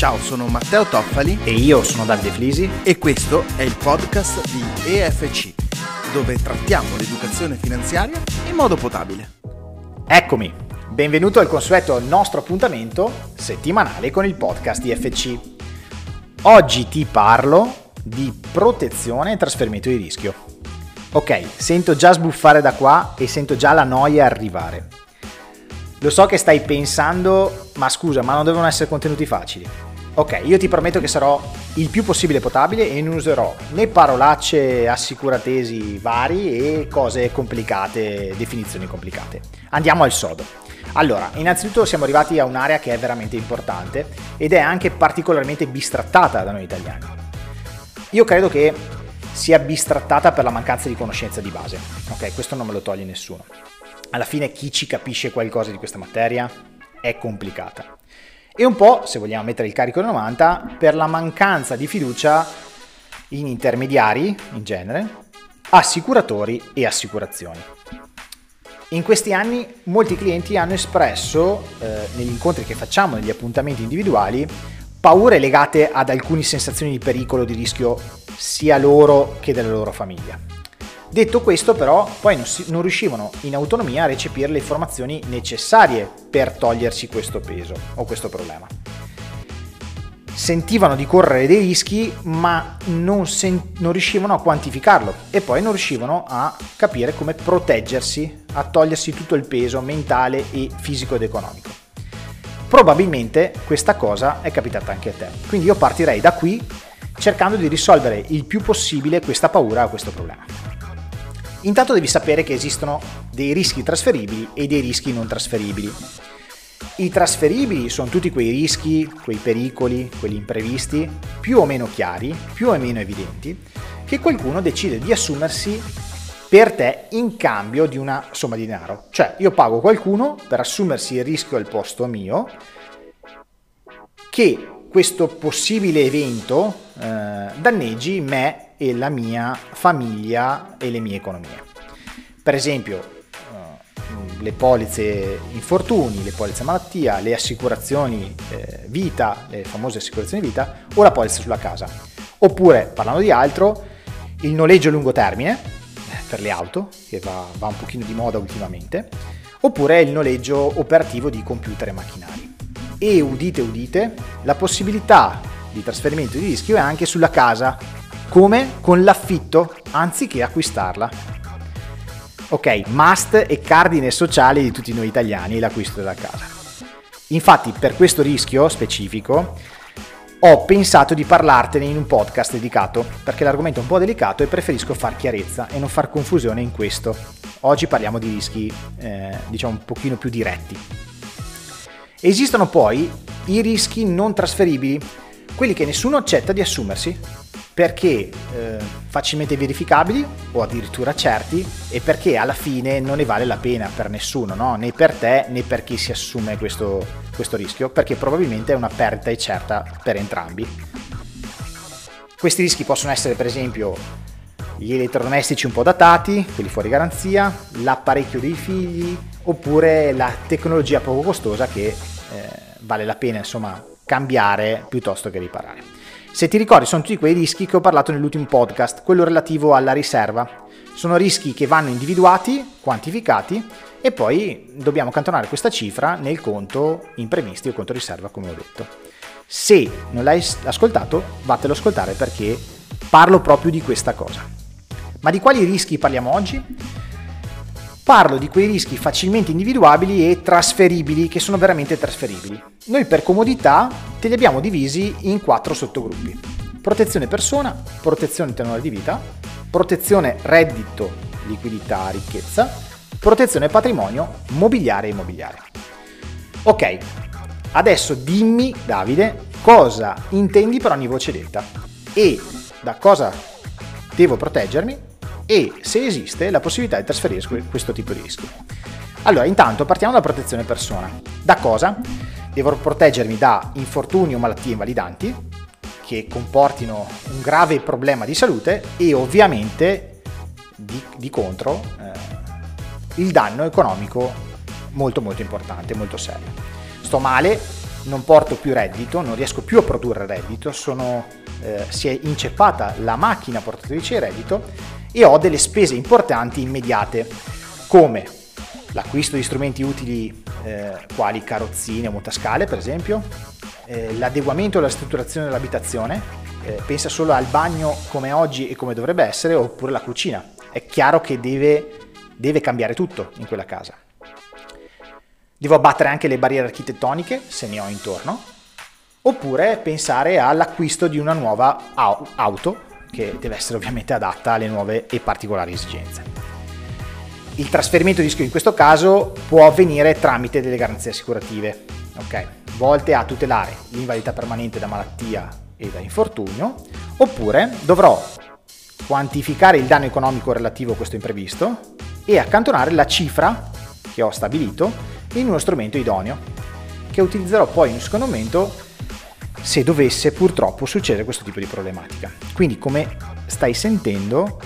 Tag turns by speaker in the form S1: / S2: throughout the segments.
S1: Ciao, sono Matteo Toffali
S2: E io sono Davide Flisi.
S1: e questo è il podcast di EFC, dove trattiamo l'educazione finanziaria in modo potabile.
S2: Eccomi, benvenuto al consueto nostro appuntamento settimanale con il podcast di FC. Oggi ti parlo di protezione e trasferimento di rischio. Ok, sento già sbuffare da qua e sento già la noia arrivare. Lo so che stai pensando, ma scusa, ma non devono essere contenuti facili. Ok, io ti prometto che sarò il più possibile potabile e non userò né parolacce assicuratesi vari e cose complicate, definizioni complicate. Andiamo al sodo. Allora, innanzitutto siamo arrivati a un'area che è veramente importante ed è anche particolarmente bistrattata da noi italiani. Io credo che sia bistrattata per la mancanza di conoscenza di base. Ok, questo non me lo toglie nessuno. Alla fine chi ci capisce qualcosa di questa materia è complicata. E un po', se vogliamo mettere il carico 90, per la mancanza di fiducia in intermediari in genere, assicuratori e assicurazioni. In questi anni molti clienti hanno espresso, eh, negli incontri che facciamo, negli appuntamenti individuali, paure legate ad alcune sensazioni di pericolo, di rischio sia loro che della loro famiglia. Detto questo però, poi non, si- non riuscivano in autonomia a recepire le informazioni necessarie per togliersi questo peso o questo problema. Sentivano di correre dei rischi ma non, sen- non riuscivano a quantificarlo e poi non riuscivano a capire come proteggersi, a togliersi tutto il peso mentale e fisico ed economico. Probabilmente questa cosa è capitata anche a te, quindi io partirei da qui cercando di risolvere il più possibile questa paura o questo problema. Intanto devi sapere che esistono dei rischi trasferibili e dei rischi non trasferibili. I trasferibili sono tutti quei rischi, quei pericoli, quelli imprevisti, più o meno chiari, più o meno evidenti, che qualcuno decide di assumersi per te in cambio di una somma di denaro. Cioè io pago qualcuno per assumersi il rischio al posto mio che questo possibile evento eh, danneggi me e la mia famiglia e le mie economie. Per esempio, eh, le polizze infortuni, le polizze malattia, le assicurazioni eh, vita, le famose assicurazioni vita o la polizza sulla casa. Oppure, parlando di altro, il noleggio a lungo termine eh, per le auto, che va, va un pochino di moda ultimamente, oppure il noleggio operativo di computer e macchinari e udite udite, la possibilità di trasferimento di rischio è anche sulla casa, come con l'affitto anziché acquistarla. Ok, must e cardine sociale di tutti noi italiani l'acquisto della casa. Infatti per questo rischio specifico ho pensato di parlartene in un podcast dedicato, perché l'argomento è un po' delicato e preferisco far chiarezza e non far confusione in questo. Oggi parliamo di rischi, eh, diciamo, un pochino più diretti. Esistono poi i rischi non trasferibili, quelli che nessuno accetta di assumersi, perché eh, facilmente verificabili o addirittura certi e perché alla fine non ne vale la pena per nessuno, no? né per te né per chi si assume questo, questo rischio, perché probabilmente è una perdita certa per entrambi. Questi rischi possono essere per esempio gli elettrodomestici un po' datati, quelli fuori garanzia, l'apparecchio dei figli oppure la tecnologia poco costosa che eh, vale la pena insomma cambiare piuttosto che riparare. Se ti ricordi sono tutti quei rischi che ho parlato nell'ultimo podcast, quello relativo alla riserva. Sono rischi che vanno individuati, quantificati e poi dobbiamo cantonare questa cifra nel conto imprevisti o conto riserva come ho detto. Se non l'hai ascoltato, vattelo ascoltare perché parlo proprio di questa cosa. Ma di quali rischi parliamo oggi? Parlo di quei rischi facilmente individuabili e trasferibili, che sono veramente trasferibili. Noi per comodità te li abbiamo divisi in quattro sottogruppi. Protezione persona, protezione tenore di vita, protezione reddito, liquidità, ricchezza, protezione patrimonio, mobiliare e immobiliare. Ok, adesso dimmi Davide cosa intendi per ogni voce detta e da cosa devo proteggermi e se esiste la possibilità di trasferire questo tipo di rischio. Allora, intanto partiamo dalla protezione persona. Da cosa? Devo proteggermi da infortuni o malattie invalidanti che comportino un grave problema di salute e ovviamente di, di contro eh, il danno economico molto molto importante, molto serio. Sto male, non porto più reddito, non riesco più a produrre reddito, sono, eh, si è inceppata la macchina portatrice di reddito e ho delle spese importanti immediate come l'acquisto di strumenti utili eh, quali carrozzine o motascale per esempio, eh, l'adeguamento e la strutturazione dell'abitazione, eh, pensa solo al bagno come oggi e come dovrebbe essere oppure la cucina, è chiaro che deve, deve cambiare tutto in quella casa. Devo abbattere anche le barriere architettoniche se ne ho intorno, oppure pensare all'acquisto di una nuova auto che deve essere ovviamente adatta alle nuove e particolari esigenze. Il trasferimento di rischio in questo caso può avvenire tramite delle garanzie assicurative, okay, volte a tutelare l'invalidità permanente da malattia e da infortunio, oppure dovrò quantificare il danno economico relativo a questo imprevisto e accantonare la cifra che ho stabilito in uno strumento idoneo, che utilizzerò poi in un secondo momento se dovesse purtroppo succedere questo tipo di problematica. Quindi come stai sentendo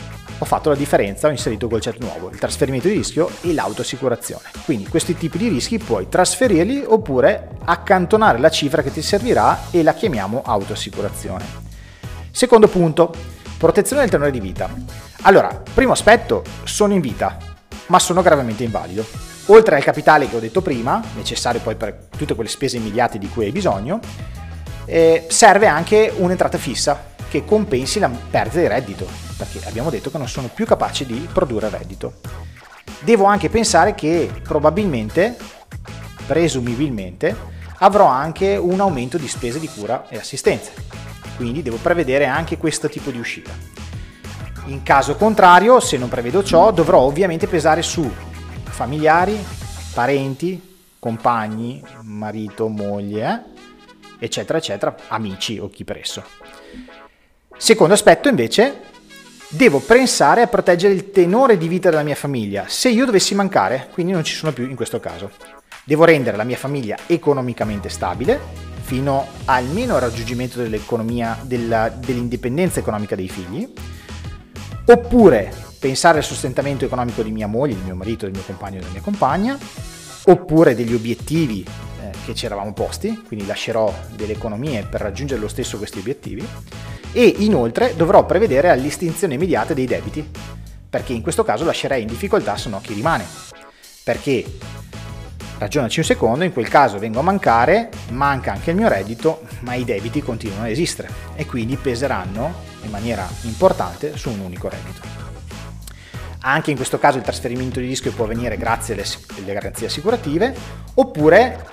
S2: ho fatto la differenza, ho inserito un concetto nuovo, il trasferimento di rischio e l'autoassicurazione. Quindi questi tipi di rischi puoi trasferirli oppure accantonare la cifra che ti servirà e la chiamiamo autoassicurazione. Secondo punto, protezione del tenore di vita. Allora, primo aspetto, sono in vita, ma sono gravemente invalido. Oltre al capitale che ho detto prima, necessario poi per tutte quelle spese immediate di cui hai bisogno, eh, serve anche un'entrata fissa che compensi la perdita di reddito, perché abbiamo detto che non sono più capaci di produrre reddito. Devo anche pensare che probabilmente, presumibilmente, avrò anche un aumento di spese di cura e assistenza. Quindi devo prevedere anche questo tipo di uscita. In caso contrario, se non prevedo ciò, dovrò ovviamente pesare su familiari, parenti, compagni, marito, moglie, eh, eccetera, eccetera, amici o chi presso. Secondo aspetto invece, devo pensare a proteggere il tenore di vita della mia famiglia. Se io dovessi mancare, quindi non ci sono più in questo caso. Devo rendere la mia famiglia economicamente stabile fino almeno al raggiungimento dell'economia, della, dell'indipendenza economica dei figli, oppure pensare al sostentamento economico di mia moglie, di mio marito, del mio compagno e della mia compagna, oppure degli obiettivi eh, che ci eravamo posti, quindi lascerò delle economie per raggiungere lo stesso questi obiettivi, e inoltre dovrò prevedere l'estinzione immediata dei debiti, perché in questo caso lascerei in difficoltà se no chi rimane, perché ragionaci un secondo, in quel caso vengo a mancare, manca anche il mio reddito, ma i debiti continuano ad esistere e quindi peseranno in maniera importante su un unico reddito. Anche in questo caso il trasferimento di rischio può avvenire grazie alle garanzie assicurative, oppure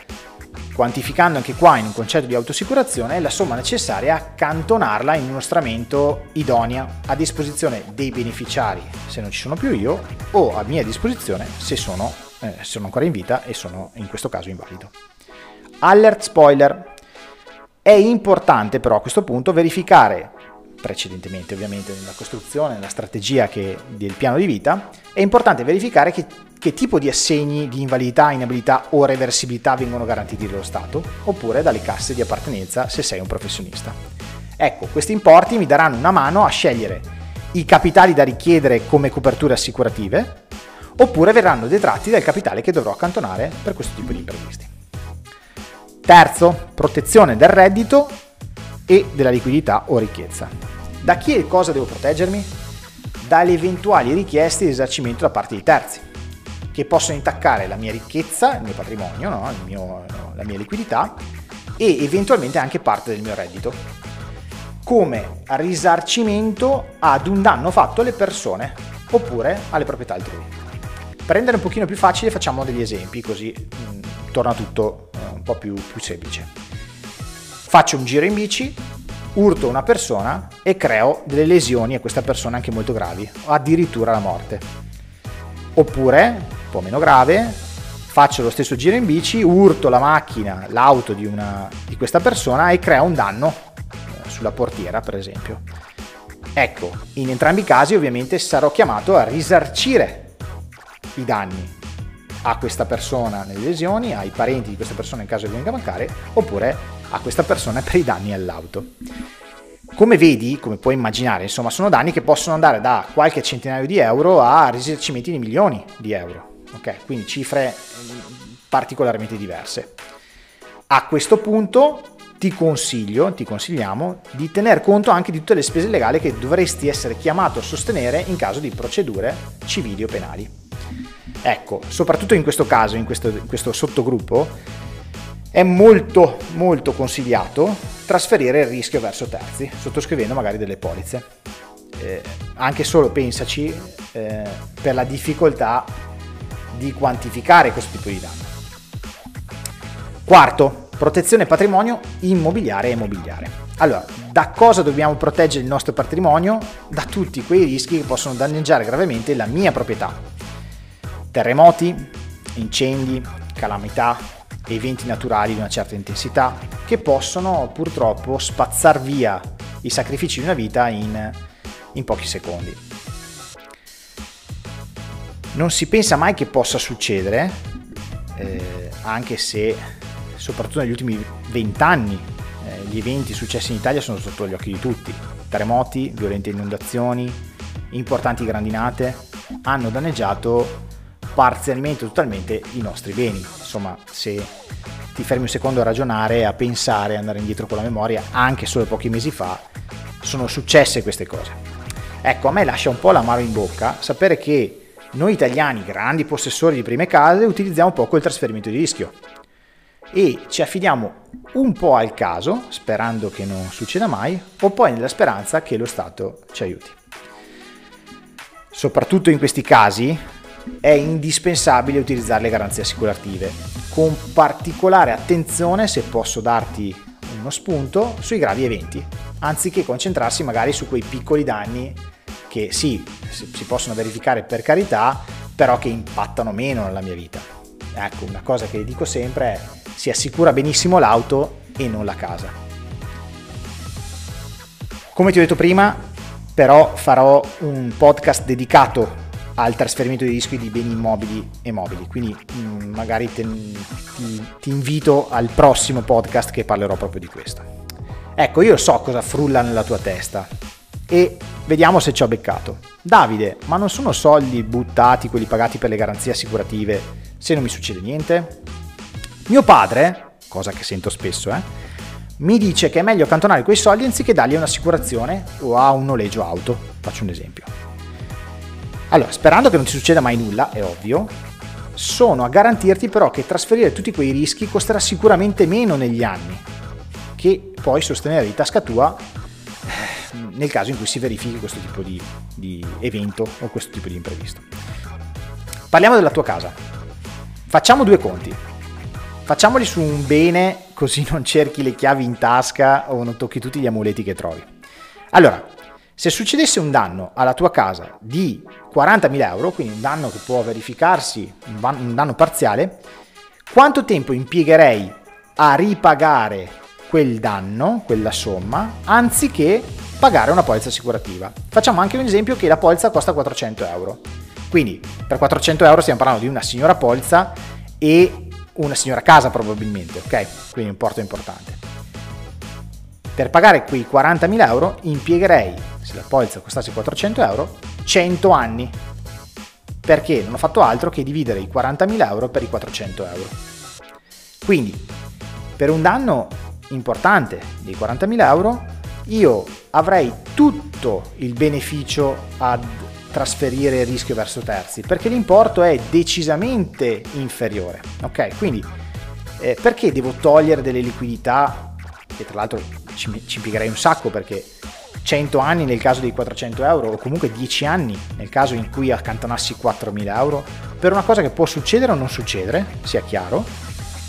S2: quantificando anche qua in un concetto di autoassicurazione la somma necessaria accantonarla in uno strumento idoneo a disposizione dei beneficiari se non ci sono più io o a mia disposizione se sono, eh, sono ancora in vita e sono in questo caso invalido. Alert spoiler. È importante però a questo punto verificare precedentemente ovviamente nella costruzione, nella strategia che, del piano di vita, è importante verificare che, che tipo di assegni di invalidità, inabilità o reversibilità vengono garantiti dallo Stato oppure dalle casse di appartenenza se sei un professionista. Ecco, questi importi mi daranno una mano a scegliere i capitali da richiedere come coperture assicurative oppure verranno detratti dal capitale che dovrò accantonare per questo tipo di imprevisti. Terzo, protezione del reddito e della liquidità o ricchezza. Da chi e cosa devo proteggermi? Dalle eventuali richieste di risarcimento da parte di terzi, che possono intaccare la mia ricchezza, il mio patrimonio, no? il mio, la mia liquidità e eventualmente anche parte del mio reddito, come risarcimento ad un danno fatto alle persone oppure alle proprietà altrui. Per rendere un pochino più facile facciamo degli esempi così mh, mm, torna tutto uh, un po' più, più semplice faccio un giro in bici, urto una persona e creo delle lesioni a questa persona anche molto gravi, addirittura la morte. Oppure, un po' meno grave, faccio lo stesso giro in bici, urto la macchina, l'auto di, una, di questa persona e creo un danno eh, sulla portiera, per esempio. Ecco, in entrambi i casi ovviamente sarò chiamato a risarcire i danni a questa persona nelle lesioni, ai parenti di questa persona in caso venga a mancare, oppure a questa persona per i danni all'auto. Come vedi, come puoi immaginare, insomma, sono danni che possono andare da qualche centinaio di euro a risarcimenti di milioni di euro, ok? Quindi cifre mm, particolarmente diverse. A questo punto ti consiglio, ti consigliamo di tener conto anche di tutte le spese legali che dovresti essere chiamato a sostenere in caso di procedure civili o penali. Ecco, soprattutto in questo caso, in questo, in questo sottogruppo, è molto molto consigliato trasferire il rischio verso terzi, sottoscrivendo magari delle polizze. Eh, anche solo pensaci eh, per la difficoltà di quantificare questo tipo di danno. Quarto, protezione patrimonio immobiliare e immobiliare. Allora, da cosa dobbiamo proteggere il nostro patrimonio? Da tutti quei rischi che possono danneggiare gravemente la mia proprietà. Terremoti, incendi, calamità, eventi naturali di una certa intensità che possono purtroppo spazzar via i sacrifici di una vita in, in pochi secondi. Non si pensa mai che possa succedere, eh, anche se soprattutto negli ultimi vent'anni eh, gli eventi successi in Italia sono sotto gli occhi di tutti. Terremoti, violente inondazioni, importanti grandinate hanno danneggiato parzialmente o totalmente i nostri beni. Insomma, se ti fermi un secondo a ragionare, a pensare, andare indietro con la memoria, anche solo pochi mesi fa sono successe queste cose. Ecco, a me lascia un po' l'amaro in bocca sapere che noi italiani, grandi possessori di prime case, utilizziamo poco il trasferimento di rischio e ci affidiamo un po' al caso, sperando che non succeda mai, o poi nella speranza che lo Stato ci aiuti. Soprattutto in questi casi è indispensabile utilizzare le garanzie assicurative, con particolare attenzione, se posso darti uno spunto, sui gravi eventi, anziché concentrarsi magari su quei piccoli danni che sì, si possono verificare per carità, però che impattano meno nella mia vita. Ecco, una cosa che dico sempre è si assicura benissimo l'auto e non la casa. Come ti ho detto prima, però farò un podcast dedicato al trasferimento dei rischi di beni immobili e mobili, quindi mh, mm, magari te, ti, ti invito al prossimo podcast che parlerò proprio di questo. Ecco, io so cosa frulla nella tua testa e vediamo se ci ho beccato. Davide, ma non sono soldi buttati quelli pagati per le garanzie assicurative se non mi succede niente? Mio padre, cosa che sento spesso, eh, mi dice che è meglio accantonare quei soldi anziché dargli un'assicurazione o a un noleggio auto. Faccio un esempio. Allora, sperando che non ti succeda mai nulla, è ovvio, sono a garantirti però che trasferire tutti quei rischi costerà sicuramente meno negli anni, che puoi sostenere di tasca tua eh, nel caso in cui si verifichi questo tipo di, di evento o questo tipo di imprevisto. Parliamo della tua casa. Facciamo due conti. Facciamoli su un bene così non cerchi le chiavi in tasca o non tocchi tutti gli amuleti che trovi. Allora, se succedesse un danno alla tua casa di 40.000 euro, quindi un danno che può verificarsi, un danno parziale, quanto tempo impiegherei a ripagare quel danno, quella somma, anziché pagare una polizza assicurativa? Facciamo anche un esempio che la polizza costa 400 euro. Quindi per 400 euro stiamo parlando di una signora polizza e una signora casa probabilmente, ok? Quindi un importo importante. Per pagare quei 40.000 euro impiegherei, se la polizza costasse 400 euro, 100 anni. Perché non ho fatto altro che dividere i 40.000 euro per i 400 euro. Quindi, per un danno importante di 40.000 euro, io avrei tutto il beneficio ad trasferire il rischio verso terzi, perché l'importo è decisamente inferiore. Ok, quindi eh, perché devo togliere delle liquidità, che tra l'altro ci, ci impiegherei un sacco perché 100 anni nel caso dei 400 euro o comunque 10 anni nel caso in cui accantonassi 4.000 euro per una cosa che può succedere o non succedere, sia chiaro,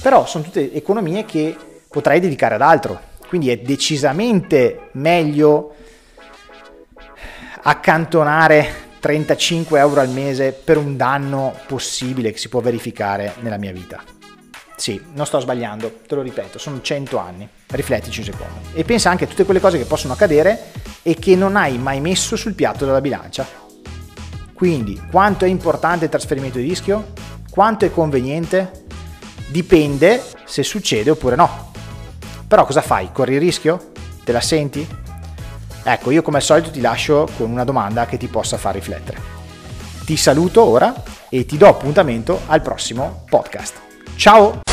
S2: però sono tutte economie che potrei dedicare ad altro, quindi è decisamente meglio accantonare 35 euro al mese per un danno possibile che si può verificare nella mia vita. Sì, non sto sbagliando, te lo ripeto, sono 100 anni, riflettici un secondo. E pensa anche a tutte quelle cose che possono accadere e che non hai mai messo sul piatto della bilancia. Quindi, quanto è importante il trasferimento di rischio? Quanto è conveniente? Dipende se succede oppure no. Però cosa fai? Corri il rischio? Te la senti? Ecco, io come al solito ti lascio con una domanda che ti possa far riflettere. Ti saluto ora e ti do appuntamento al prossimo podcast. Ciao!